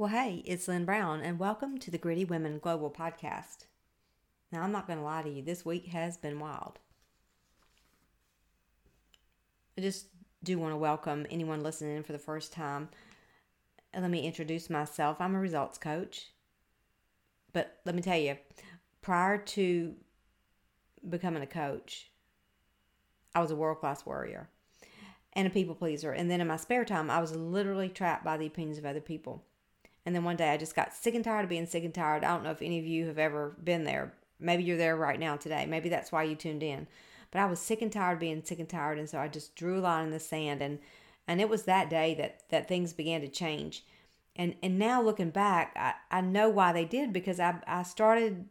Well, hey, it's Lynne Brown, and welcome to the Gritty Women Global Podcast. Now, I'm not going to lie to you, this week has been wild. I just do want to welcome anyone listening for the first time. Let me introduce myself. I'm a results coach. But let me tell you, prior to becoming a coach, I was a world class warrior and a people pleaser. And then in my spare time, I was literally trapped by the opinions of other people. And then one day I just got sick and tired of being sick and tired. I don't know if any of you have ever been there. Maybe you're there right now today. Maybe that's why you tuned in. But I was sick and tired of being sick and tired, and so I just drew a line in the sand and and it was that day that that things began to change. And and now looking back, I, I know why they did because I I started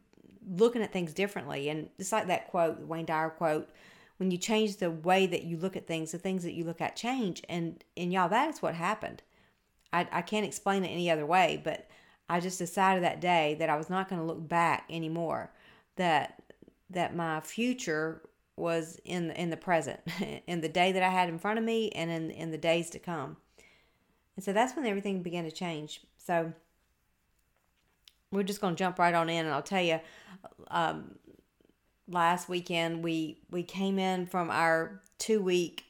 looking at things differently. And it's like that quote, Wayne Dyer quote, when you change the way that you look at things, the things that you look at change. And and y'all, that is what happened. I, I can't explain it any other way, but I just decided that day that I was not going to look back anymore. That that my future was in in the present, in the day that I had in front of me, and in in the days to come. And so that's when everything began to change. So we're just going to jump right on in, and I'll tell you. Um, last weekend we we came in from our two week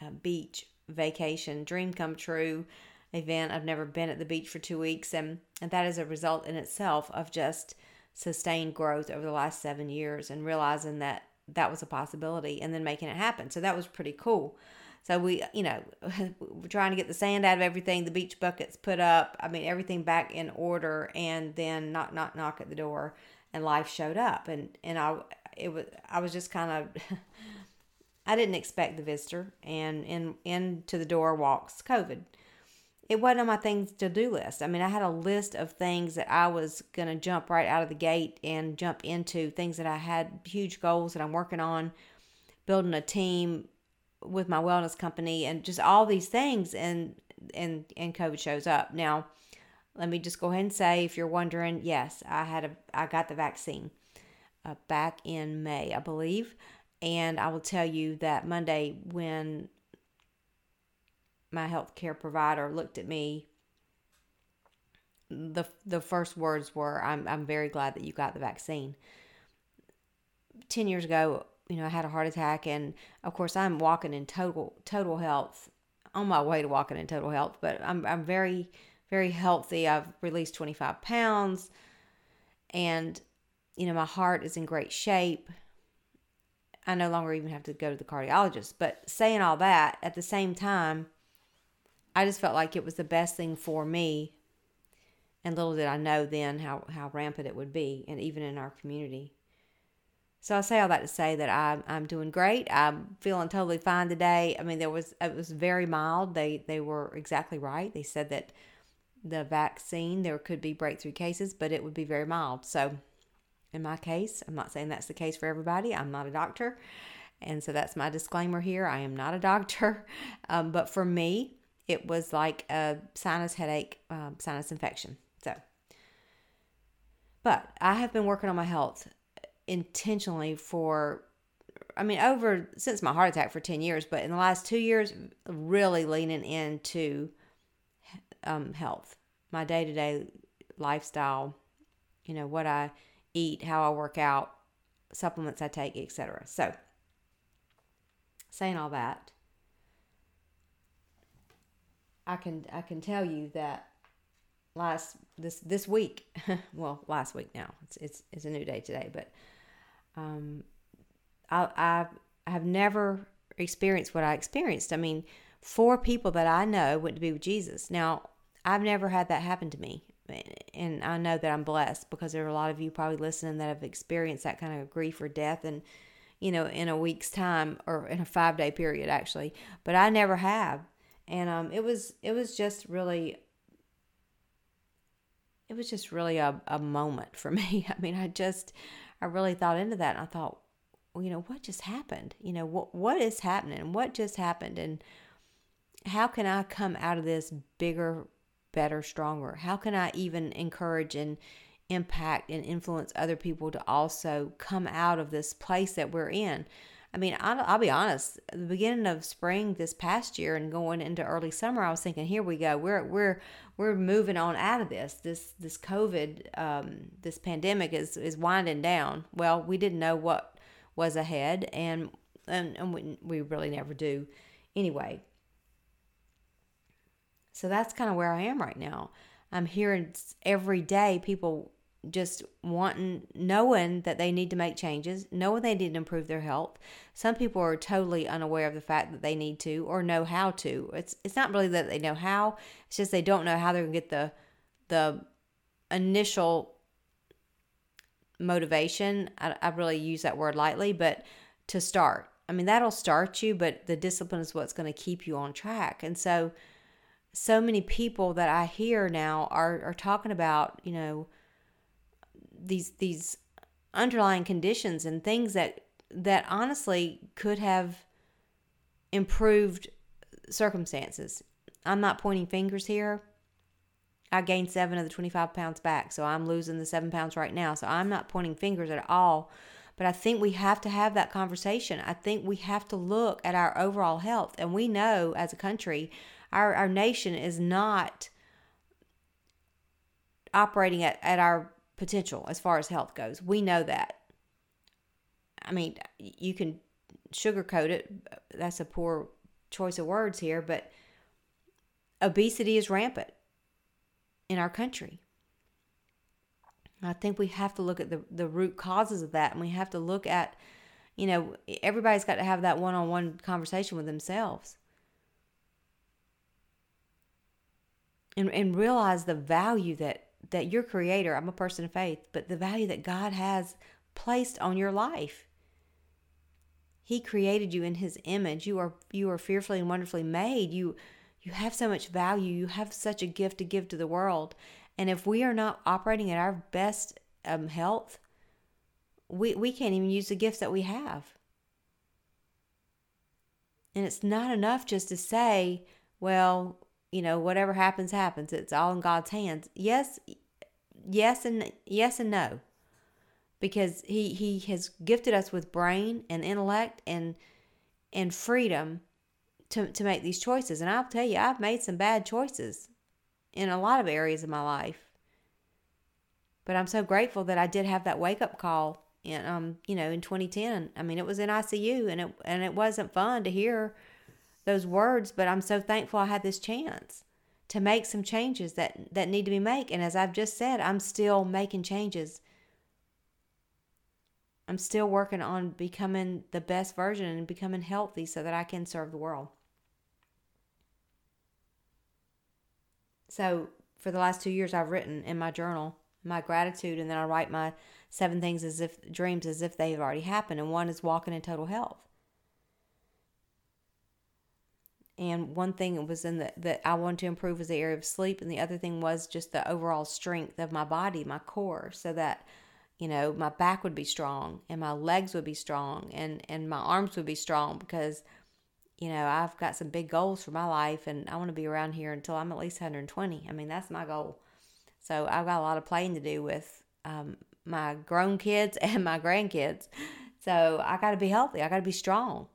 uh, beach vacation, dream come true event. I've never been at the beach for two weeks, and, and that is a result in itself of just sustained growth over the last seven years and realizing that that was a possibility and then making it happen. So that was pretty cool. So we, you know, we're trying to get the sand out of everything, the beach buckets put up, I mean, everything back in order, and then knock, knock, knock at the door, and life showed up, and and I, it was, I was just kind of. I didn't expect the visitor, and in into the door walks COVID it wasn't on my things to do list. I mean, I had a list of things that I was going to jump right out of the gate and jump into, things that I had huge goals that I'm working on, building a team with my wellness company and just all these things and and and COVID shows up. Now, let me just go ahead and say if you're wondering, yes, I had a I got the vaccine uh, back in May, I believe. And I will tell you that Monday when my healthcare provider looked at me the the first words were I'm I'm very glad that you got the vaccine. 10 years ago, you know, I had a heart attack and of course I'm walking in total total health on my way to walking in total health, but I'm I'm very very healthy. I've released 25 pounds and you know, my heart is in great shape. I no longer even have to go to the cardiologist, but saying all that at the same time, I just felt like it was the best thing for me. And little did I know then how, how rampant it would be, and even in our community. So I say all that to say that I'm I'm doing great. I'm feeling totally fine today. I mean, there was it was very mild. They they were exactly right. They said that the vaccine there could be breakthrough cases, but it would be very mild. So in my case, I'm not saying that's the case for everybody. I'm not a doctor, and so that's my disclaimer here. I am not a doctor, um, but for me, it was like a sinus headache, um, sinus infection. So, but I have been working on my health intentionally for, I mean, over since my heart attack for 10 years, but in the last two years, really leaning into um, health, my day to day lifestyle, you know, what I eat, how I work out, supplements I take, etc. So, saying all that, I can I can tell you that last this this week, well last week now it's it's it's a new day today, but um, I I I have never experienced what I experienced. I mean, four people that I know went to be with Jesus. Now I've never had that happen to me, and I know that I'm blessed because there are a lot of you probably listening that have experienced that kind of grief or death and you know in a week's time or in a five day period actually but i never have and um, it was it was just really it was just really a, a moment for me. I mean i just i really thought into that and i thought well, you know what just happened? You know what what is happening? What just happened? And how can i come out of this bigger better stronger? How can i even encourage and impact and influence other people to also come out of this place that we're in I mean, I'll, I'll be honest. The beginning of spring this past year and going into early summer, I was thinking, here we go. We're we're we're moving on out of this. This this COVID, um, this pandemic is is winding down. Well, we didn't know what was ahead, and and, and we, we really never do, anyway. So that's kind of where I am right now. I'm hearing every day people just wanting knowing that they need to make changes knowing they need to improve their health. Some people are totally unaware of the fact that they need to or know how to. It's it's not really that they know how it's just they don't know how they're to get the the initial motivation. I, I really use that word lightly but to start. I mean that'll start you but the discipline is what's going to keep you on track. And so so many people that i hear now are are talking about you know these these underlying conditions and things that that honestly could have improved circumstances. I'm not pointing fingers here. I gained seven of the 25 pounds back, so I'm losing the seven pounds right now. So I'm not pointing fingers at all. But I think we have to have that conversation. I think we have to look at our overall health. And we know as a country, our, our nation is not operating at, at our potential as far as health goes. We know that. I mean, you can sugarcoat it. That's a poor choice of words here, but obesity is rampant in our country. I think we have to look at the, the root causes of that and we have to look at, you know, everybody's got to have that one on one conversation with themselves. And, and realize the value that that your creator, I'm a person of faith, but the value that God has placed on your life. He created you in his image. You are you are fearfully and wonderfully made. You you have so much value. You have such a gift to give to the world. And if we are not operating at our best um, health, we, we can't even use the gifts that we have. And it's not enough just to say, well, you know, whatever happens, happens. It's all in God's hands. Yes, yes and yes and no. Because he, he has gifted us with brain and intellect and and freedom to, to make these choices. And I'll tell you, I've made some bad choices in a lot of areas of my life. But I'm so grateful that I did have that wake up call in um, you know, in 2010. I mean, it was in ICU and it and it wasn't fun to hear those words, but I'm so thankful I had this chance to make some changes that that need to be made. And as I've just said, I'm still making changes. I'm still working on becoming the best version and becoming healthy so that I can serve the world. So, for the last 2 years I've written in my journal my gratitude and then I write my seven things as if dreams as if they've already happened and one is walking in total health. And one thing was in the that I wanted to improve was the area of sleep, and the other thing was just the overall strength of my body, my core, so that you know my back would be strong and my legs would be strong and and my arms would be strong because you know I've got some big goals for my life, and I want to be around here until I'm at least 120. I mean that's my goal. So I've got a lot of playing to do with um, my grown kids and my grandkids. So I got to be healthy. I got to be strong.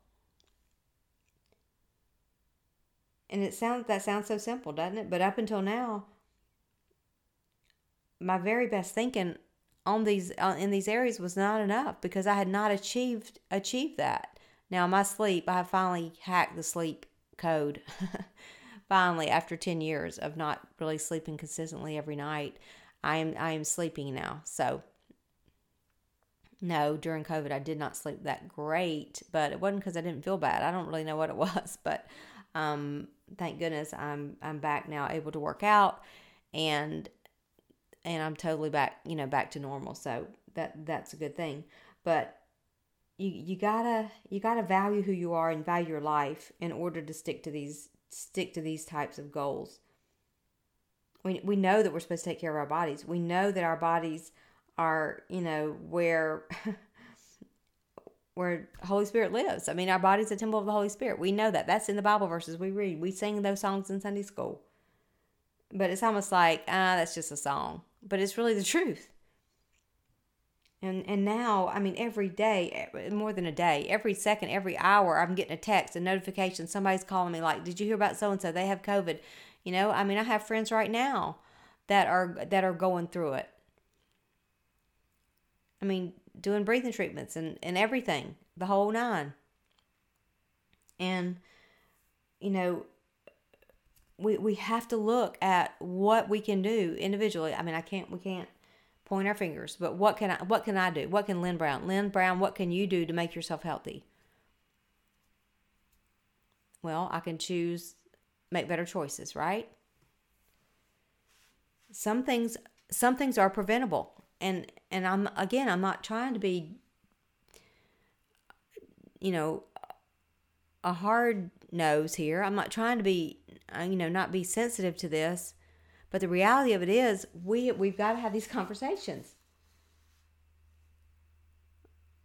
And it sounds that sounds so simple, doesn't it? But up until now, my very best thinking on these uh, in these areas was not enough because I had not achieved achieved that. Now my sleep, I have finally hacked the sleep code. finally, after ten years of not really sleeping consistently every night, I am I am sleeping now. So no, during COVID I did not sleep that great, but it wasn't because I didn't feel bad. I don't really know what it was, but um, thank goodness I'm I'm back now, able to work out, and and I'm totally back, you know, back to normal. So that that's a good thing. But you you gotta you gotta value who you are and value your life in order to stick to these stick to these types of goals. We we know that we're supposed to take care of our bodies. We know that our bodies are, you know, where where Holy Spirit lives. I mean, our body's a temple of the Holy Spirit. We know that. That's in the Bible verses we read. We sing those songs in Sunday school. But it's almost like, ah, that's just a song. But it's really the truth. And and now, I mean, every day, eh, more than a day, every second, every hour, I'm getting a text, a notification. Somebody's calling me like, "Did you hear about so and so? They have COVID." You know, I mean, I have friends right now that are that are going through it. I mean, doing breathing treatments and and everything, the whole nine. And you know, we we have to look at what we can do individually. I mean, I can't we can't point our fingers, but what can I what can I do? What can Lynne Brown? Lynne Brown, what can you do to make yourself healthy? Well, I can choose make better choices, right? Some things some things are preventable. And and I'm again, I'm not trying to be you know, a hard nose here. I'm not trying to be, uh, you know, not be sensitive to this, but the reality of it is, we we've got to have these conversations.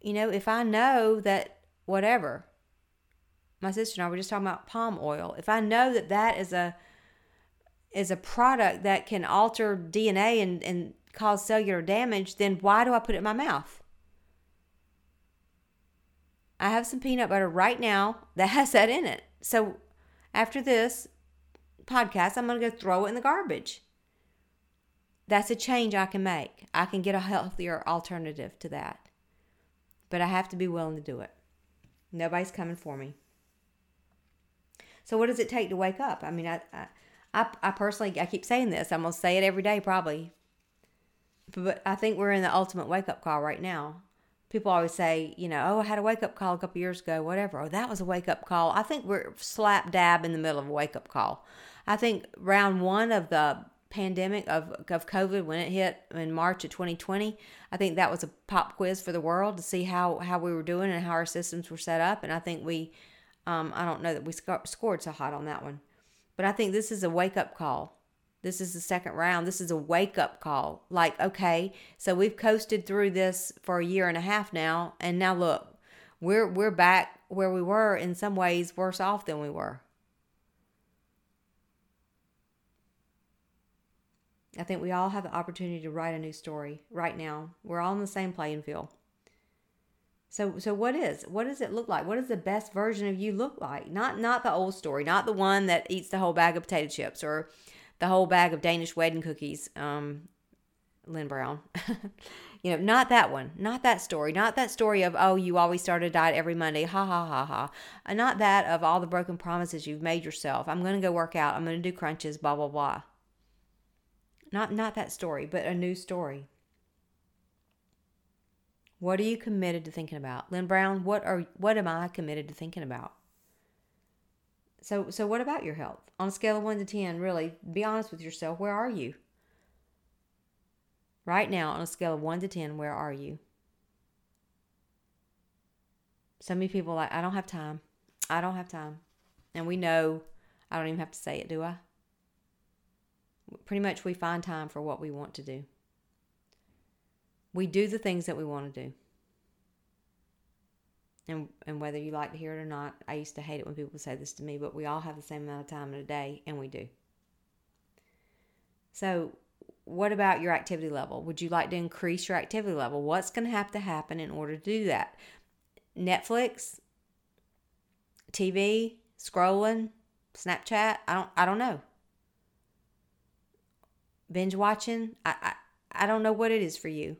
You know, if I know that whatever, my sister and I were just talking about palm oil. If I know that that is a is a product that can alter DNA and, and cause cellular damage, then why do I put it in my mouth? I have some peanut butter right now that has that in it. So after this podcast, I'm going to go throw it in the garbage. That's a change I can make. I can get a healthier alternative to that. But I have to be willing to do it. Nobody's coming for me. So what does it take to wake up? I mean, I, I, I personally, I keep saying this. I'm gonna say it every day, probably. But I think we're in the ultimate wake up call right now people always say, you know, oh, I had a wake up call a couple years ago, whatever. Oh, that was a wake up call. I think we're slap dab in the middle of a wake up call. I think round one of the pandemic of, of COVID when it hit in March of 2020, I think that was a pop quiz for the world to see how, how we were doing and how our systems were set up. And I think we, um, I don't know that we sc- scored so hot on that one, but I think this is a wake up call this is the second round. This is a wake up call. Like, okay, so we've coasted through this for a year and a half now, and now look, we're we're back where we were in some ways worse off than we were. I think we all have the opportunity to write a new story right now. We're all in the same playing field. So so what is? What does it look like? What does the best version of you look like? Not not the old story, not the one that eats the whole bag of potato chips or the whole bag of Danish wedding cookies, um, Lynne Brown. you know, not that one, not that story, not that story of, oh, you always start a diet every Monday, ha ha ha ha. And not that of all the broken promises you've made yourself. I'm going to go work out, I'm going to do crunches, blah, blah, blah. Not, not that story, but a new story. What are you committed to thinking about? Lynne Brown, what are what am I committed to thinking about? So so what about your health? On a scale of 1 to 10, really, be honest with yourself. Where are you? Right now, on a scale of 1 to 10, where are you? So many people like, I don't have time. I don't have time. And we know I don't even have to say it, do I? Pretty much we find time for what we want to do. We do the things that we want to do and and whether you like to hear it or not, I used to hate it when people say this to me, but we all have the same amount of time in a day, and we do. So, what about your activity level? Would you like to increase your activity level? What's going to have to happen in order to do that? Netflix, TV, scrolling, Snapchat. I don't. I don't know. Binge watching. I, I I don't know what it is for you.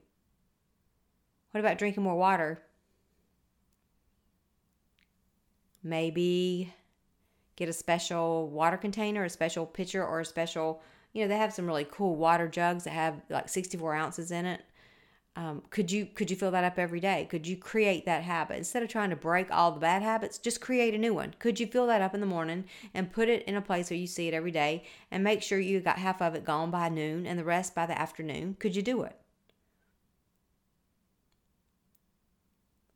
What about drinking more water? Maybe get a special water container, a special pitcher, or a special, you know, they have some really cool water jugs that have like 64 ounces in it. Um, could you could you fill that up every day? Could you create that habit instead of trying to break all the bad habits? Just create a new one. Could you fill that up in the morning and put it in a place where you see it every day, and make sure you got half of it gone by noon and the rest by the afternoon? Could you do it?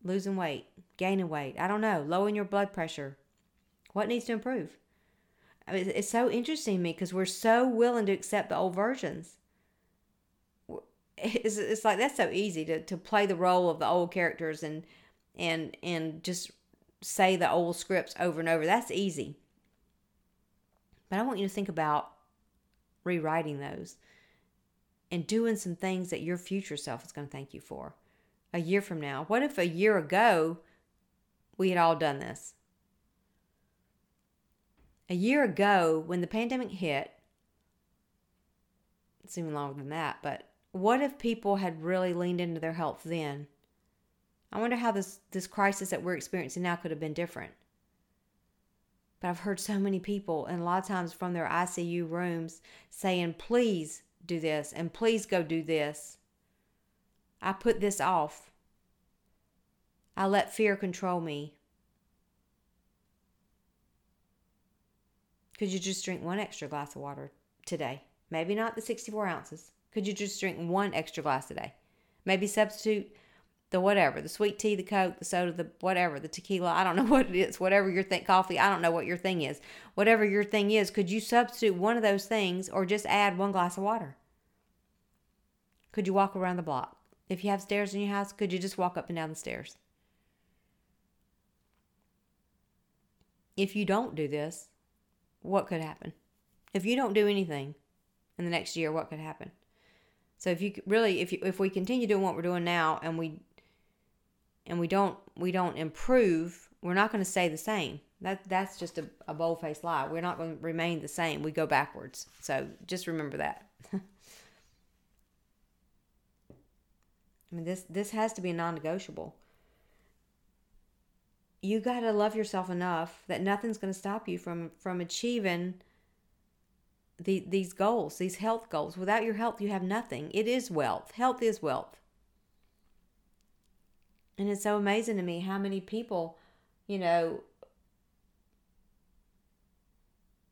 Losing weight, gaining weight. I don't know. Lowering your blood pressure. What needs to improve? I mean, it's so interesting to me because we're so willing to accept the old versions. It's, it's like that's so easy to, to play the role of the old characters and and and just say the old scripts over and over. That's easy. But I want you to think about rewriting those and doing some things that your future self is going to thank you for. A year from now? What if a year ago we had all done this? A year ago, when the pandemic hit, it's even longer than that, but what if people had really leaned into their health then? I wonder how this, this crisis that we're experiencing now could have been different. But I've heard so many people, and a lot of times from their ICU rooms, saying, please do this and please go do this. I put this off. I let fear control me. Could you just drink one extra glass of water today? Maybe not the 64 ounces. Could you just drink one extra glass a day? Maybe substitute the whatever, the sweet tea, the coke, the soda, the whatever, the tequila. I don't know what it is. Whatever your thing, coffee. I don't know what your thing is. Whatever your thing is, could you substitute one of those things or just add one glass of water? Could you walk around the block? If you have stairs in your house, could you just walk up and down the stairs? If you don't do this, what could happen? If you don't do anything in the next year, what could happen? So if you really, if you, if we continue doing what we're doing now, and we and we don't we don't improve, we're not going to stay the same. That that's just a, a bold faced lie. We're not going to remain the same. We go backwards. So just remember that. I mean this this has to be a non negotiable. You gotta love yourself enough that nothing's gonna stop you from from achieving the, these goals, these health goals. Without your health, you have nothing. It is wealth. Health is wealth. And it's so amazing to me how many people, you know,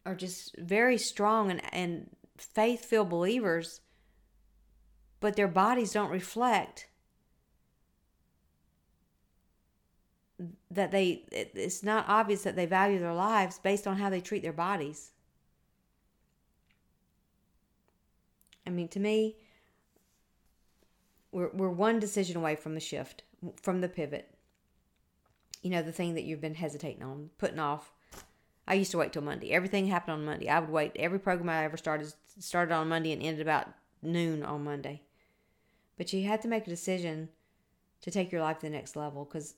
are just very strong and, and faith filled believers, but their bodies don't reflect that they, it's not obvious that they value their lives based on how they treat their bodies. I mean, to me, we're, we're one decision away from the shift, from the pivot. You know, the thing that you've been hesitating on, putting off. I used to wait till Monday. Everything happened on Monday. I would wait. Every program I ever started started on Monday and ended about noon on Monday. But you had to make a decision to take your life to the next level because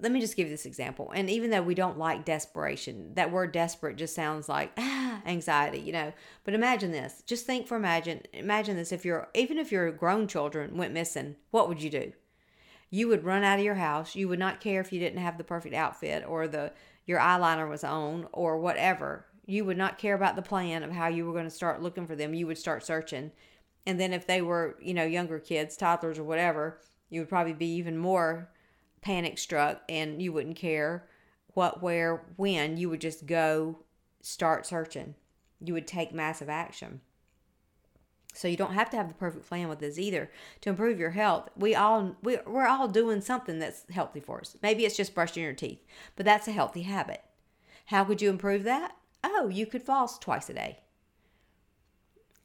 let me just give you this example. And even though we don't like desperation, that word desperate just sounds like ah, anxiety, you know. But imagine this. Just think for imagine imagine this if you're even if your grown children went missing, what would you do? You would run out of your house. You would not care if you didn't have the perfect outfit or the your eyeliner was on or whatever. You would not care about the plan of how you were going to start looking for them. You would start searching. And then if they were, you know, younger kids, toddlers or whatever, you would probably be even more panic struck and you wouldn't care what, where, when. You would just go start searching. You would take massive action. So you don't have to have the perfect plan with this either to improve your health. We all we, we're all doing something that's healthy for us. Maybe it's just brushing your teeth, but that's a healthy habit. How could you improve that? Oh, you could fast twice a day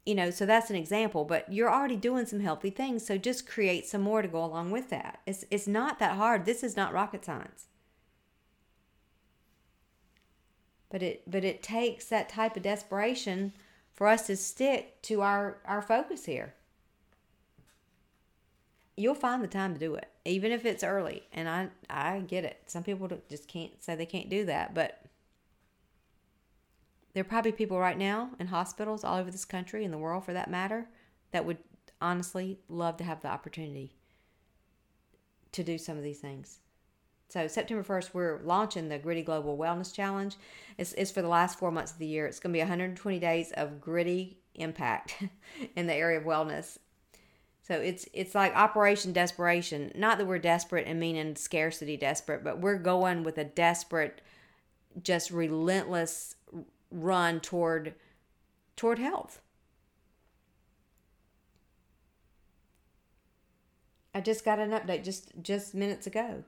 you know, so that's an example, but you're already doing some healthy things. So just create some more to go along with that. It's, it's not that hard. This is not rocket science. But it, but it takes that type of desperation for us to stick to our, our focus here. You'll find the time to do it, even if it's early. And I, I get it. Some people just can't say they can't do that, but there are probably people right now in hospitals all over this country and the world for that matter that would honestly love to have the opportunity to do some of these things. So September 1st, we're launching the Gritty Global Wellness Challenge. It's, it's for the last four months of the year. It's going to be 120 days of gritty impact in the area of wellness. So it's it's like Operation Desperation. Not that we're desperate and meaning scarcity desperate, but we're going with a desperate, just relentless run toward toward health. I just got an update just just minutes ago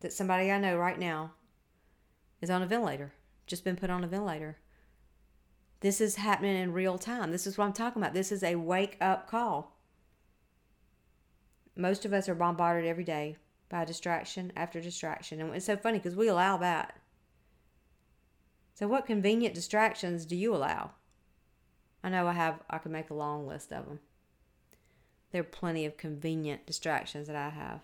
that somebody I know right now is on a ventilator, just been put on a ventilator. This is happening in real time. This is what I'm talking about. This is a wake up call. Most of us are bombarded every day by distraction after distraction. And it's so funny because we allow that. So, what convenient distractions do you allow? I know I have, I could make a long list of them. There are plenty of convenient distractions that I have.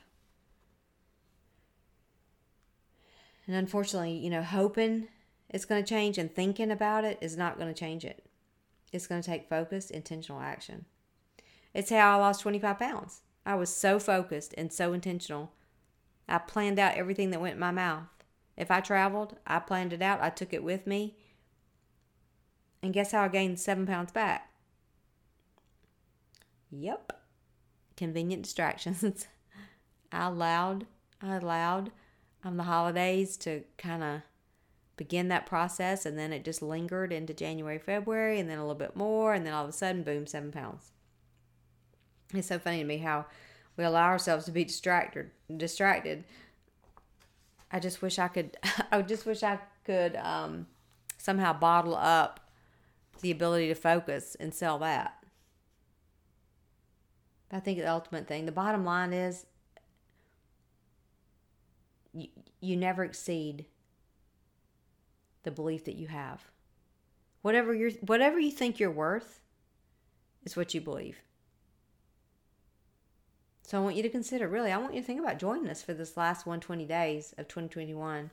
And unfortunately, you know, hoping it's going to change and thinking about it is not going to change it. It's going to take focused, intentional action. It's how I lost 25 pounds. I was so focused and so intentional. I planned out everything that went in my mouth. If I traveled, I planned it out. I took it with me. And guess how I gained seven pounds back? Yep. Convenient distractions. I allowed, I allowed um, the holidays to kind of begin that process, and then it just lingered into January, February, and then a little bit more, and then all of a sudden, boom, seven pounds. It's so funny to me how we allow ourselves to be distracted. Distracted. I just wish I could. I just wish I could um, somehow bottle up the ability to focus and sell that. I think the ultimate thing, the bottom line is, you, you never exceed the belief that you have. Whatever you whatever you think you're worth is what you believe. So I want you to consider, really, I want you to think about joining us for this last 120 days of 2021.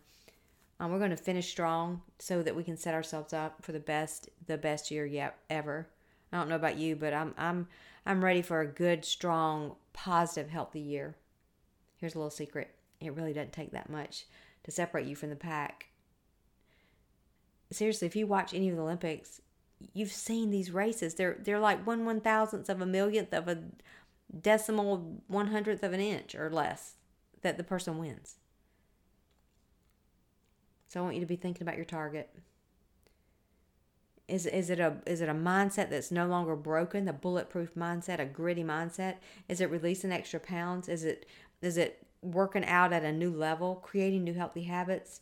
Um, we're going to finish strong so that we can set ourselves up for the best, the best year yet ever. I don't know about you, but I'm, I'm, I'm ready for a good, strong, positive, healthy year. Here's a little secret: it really doesn't take that much to separate you from the pack. Seriously, if you watch any of the Olympics, you've seen these races. They're they're like one one thousandth of a millionth of a decimal one hundredth of an inch or less that the person wins. So I want you to be thinking about your target. Is, is it a is it a mindset that's no longer broken, the bulletproof mindset, a gritty mindset? Is it releasing extra pounds? Is it is it working out at a new level, creating new healthy habits?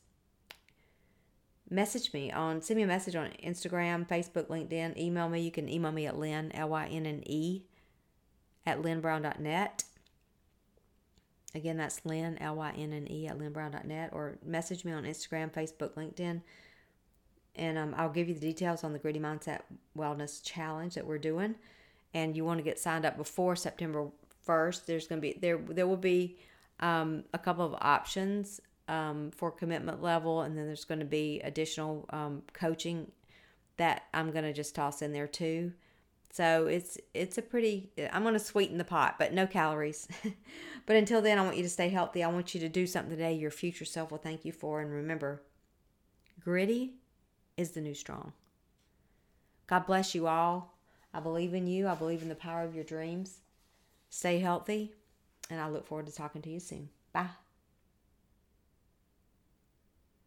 Message me on send me a message on Instagram, Facebook, LinkedIn, email me. You can email me at Lynne L Y N N E at lynnebrown.net. Again, that's Lynne, L Y N N E, at lynnebrown.net, or message me on Instagram, Facebook, LinkedIn. And um, I'll give you the details on the Gritty Mindset Wellness Challenge that we're doing. And you want to get signed up before September 1st. There's going to be, there, there will be um, a couple of options um, for commitment level, and then there's going to be additional um, coaching that I'm going to just toss in there too. So it's it's a pretty I'm going to sweeten the pot, but no calories. but until then, I want you to stay healthy. I want you to do something today your future self will thank you for and remember, gritty is the new strong. God bless you all. I believe in you. I believe in the power of your dreams. Stay healthy, and I look forward to talking to you soon. Bye.